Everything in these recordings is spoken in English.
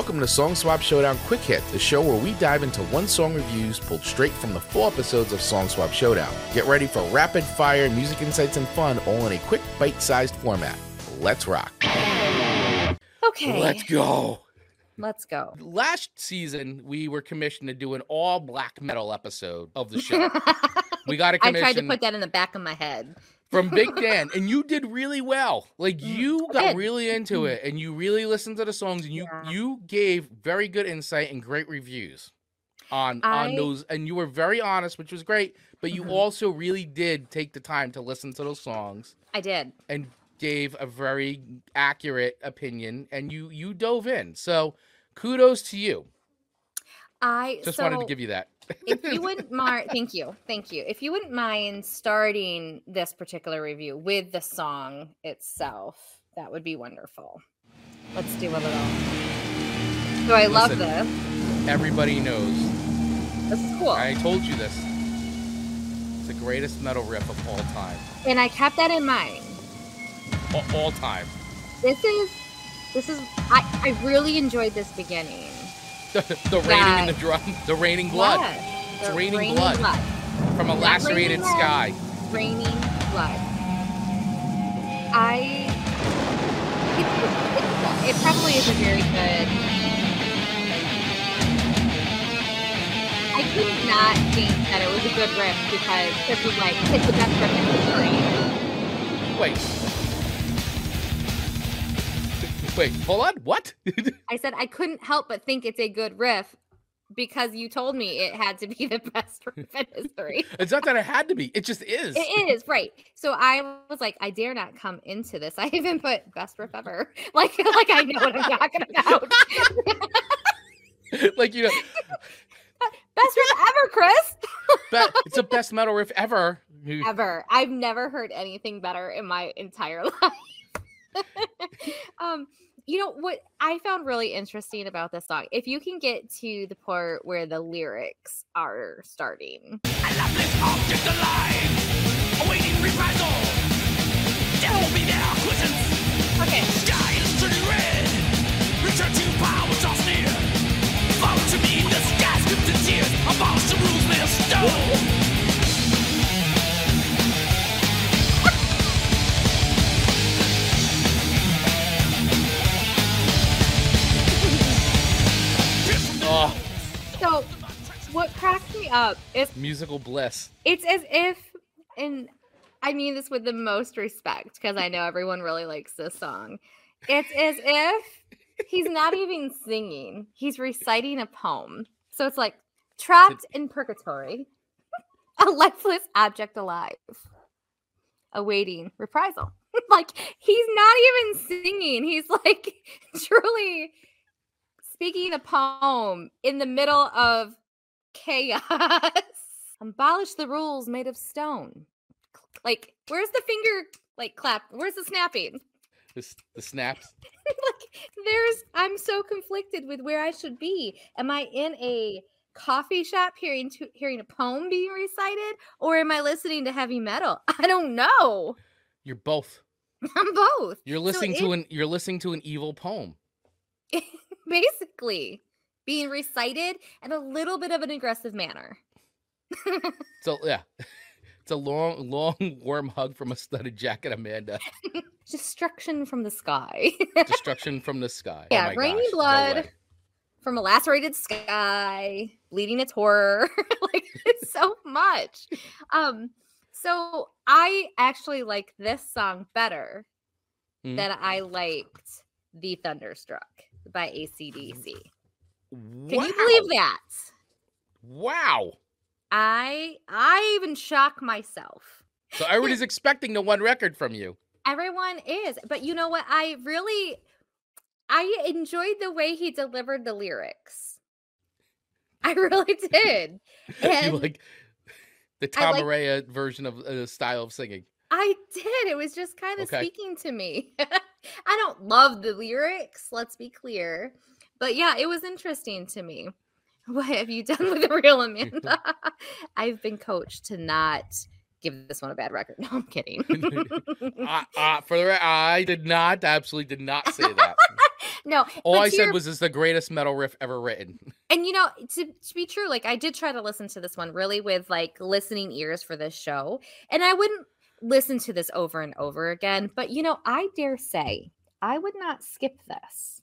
Welcome to Song Swap Showdown Quick Hit, the show where we dive into one song reviews pulled straight from the full episodes of Song Swap Showdown. Get ready for rapid fire music insights and fun, all in a quick, bite sized format. Let's rock. Okay. Let's go. Let's go. Last season, we were commissioned to do an all black metal episode of the show. we got a I commission tried to put that in the back of my head. From Big Dan, and you did really well. Like Mm, you got really into it, and you really listened to the songs, and you Yeah. you gave very good insight and great reviews on on I- those, and you were very honest, which was great. But you Mhm. also really did take the time to listen to those songs I did. and gave a very accurate opinion, and you you dove in. So kudos to you. I Just so wanted to give you that. If you wouldn't mind, thank you, thank you. If you wouldn't mind starting this particular review with the song itself, that would be wonderful. Let's do a little. So I love this. Everybody knows. This is cool, I told you this. It's the greatest metal riff of all time. and I kept that in mind. All, all time. This is, this is. I I really enjoyed this beginning. The, the raining in the drum, the raining blood It's the raining blood. from a Not lacerated raining sky. raining blood. I. It, it, it probably is a very good. I could not think that it was a good riff because this was like it's the best riff in history. Wait. Wait, hold on. What? I said I couldn't help but think it's a good riff because you told me it had to be the best riff in history. it's not that it had to be. It just is. It is right. So I was like, I dare not come into this. I even put best riff ever. Like, like I know what I'm talking about. like you know, best riff ever, Chris. be- it's the best metal riff ever. Ever. I've never heard anything better in my entire life. um, you know what I found really interesting about this song? If you can get to the part where the lyrics are starting. I love this object alive, awaiting reprisal. There will be their. Okay. Me up. Is musical bliss. it's as if and i mean this with the most respect because i know everyone really likes this song. It's as if he's not even singing he's reciting a poem. So it's like trapped in purgatory a lifeless object alive awaiting reprisal. Like he's not even singing he's like truly speaking a poem in the middle of chaos. Abolish the rules made of stone. Like, where's the finger like clap? Where's the snapping? The, the snaps. like, there's I'm so conflicted with where I should be. Am I in a coffee shop hearing to, hearing a poem being recited, or am I listening to heavy metal? I don't know. You're both. I'm both. You're listening to it- an. You're listening to an evil poem. Basically, being recited in a little bit of an aggressive manner. So yeah, it's a long, long, warm hug from a studded jacket, Amanda. Destruction from the sky. Destruction from the sky. Yeah, oh my raining gosh, blood. way. from a lacerated sky, bleeding its horror, like it's so much. Um, so I actually like this song better Mhm. than I liked the Thunderstruck by ACDC. Can wow. you believe that? Wow. I I even shock myself. So everybody's expecting the one record from you. Everyone is, but you know what? I really I enjoyed the way he delivered the lyrics. I really did. you like the Tom like- Araya version of uh, style of singing. I did. It was just kind of Okay. speaking to me. I don't love the lyrics, let's be clear. But yeah, it was interesting to me. What have you done with the real Amanda? I've been coached to not give this one a bad record. No, I'm kidding. uh, uh, for the re- I did not, absolutely did not say that. no. All I said was, "It's the greatest metal riff ever written." and you know, to, to be true, like I did try to listen to this one really with like listening ears for this show, and I wouldn't listen to this over and over again. But you know, I dare say I would not skip this.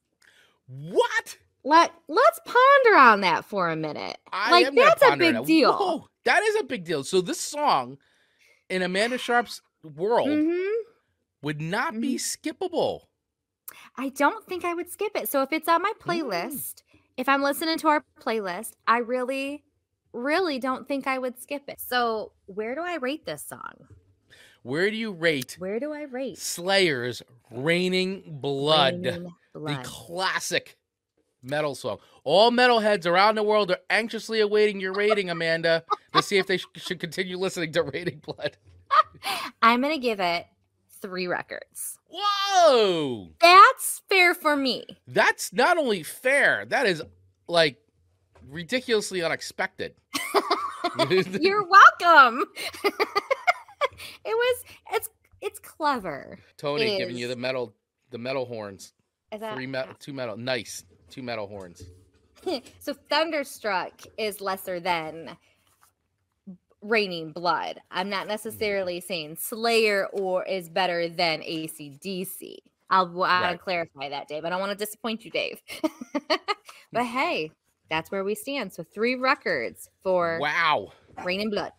What? Let Let's ponder on that for a minute. I like that's a big deal. Whoa, that is a big deal. So this song in Amanda Sharp's world Mhm. would not be skippable. I don't think I would skip it. So if it's on my Mm. playlist, if I'm listening to our playlist, I really, really don't think I would skip it. So where do I rate this song? Where do you rate Where do I rate? Slayer's "Raining Blood"? Raining the Blood. classic metal song. All metalheads around the world are anxiously awaiting your rating, Amanda, to see if they sh- should continue listening to Rating Blood. I'm gonna give it three records. Whoa! That's fair for me. That's not only fair, that is like ridiculously unexpected. You're welcome. it was it's it's clever. Tony giving you the metal the metal horns. Is that Three metal two metal nice. Two metal horns. so thunderstruck is lesser than raining blood i'm not necessarily mm-hmm. saying slayer or is better than acdc i'll, I'll Right. clarify that dave i don't want to disappoint you dave but hmm. hey that's where we stand so three records for Wow. raining blood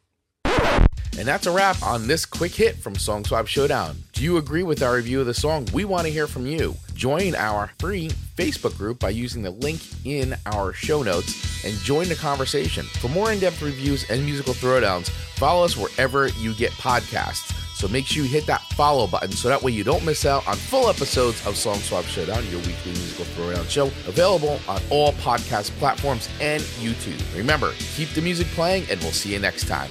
And that's a wrap on this quick hit from Song Swap Showdown. Do you agree with our review of the song? We want to hear from you. Join our free Facebook group by using the link in our show notes and join the conversation. For more in depth reviews and musical throwdowns, follow us wherever you get podcasts. So make sure you hit that follow button so that way you don't miss out on full episodes of Song Swap Showdown, your weekly musical throwdown show, available on all podcast platforms and YouTube. Remember, keep the music playing, and we'll see you next time.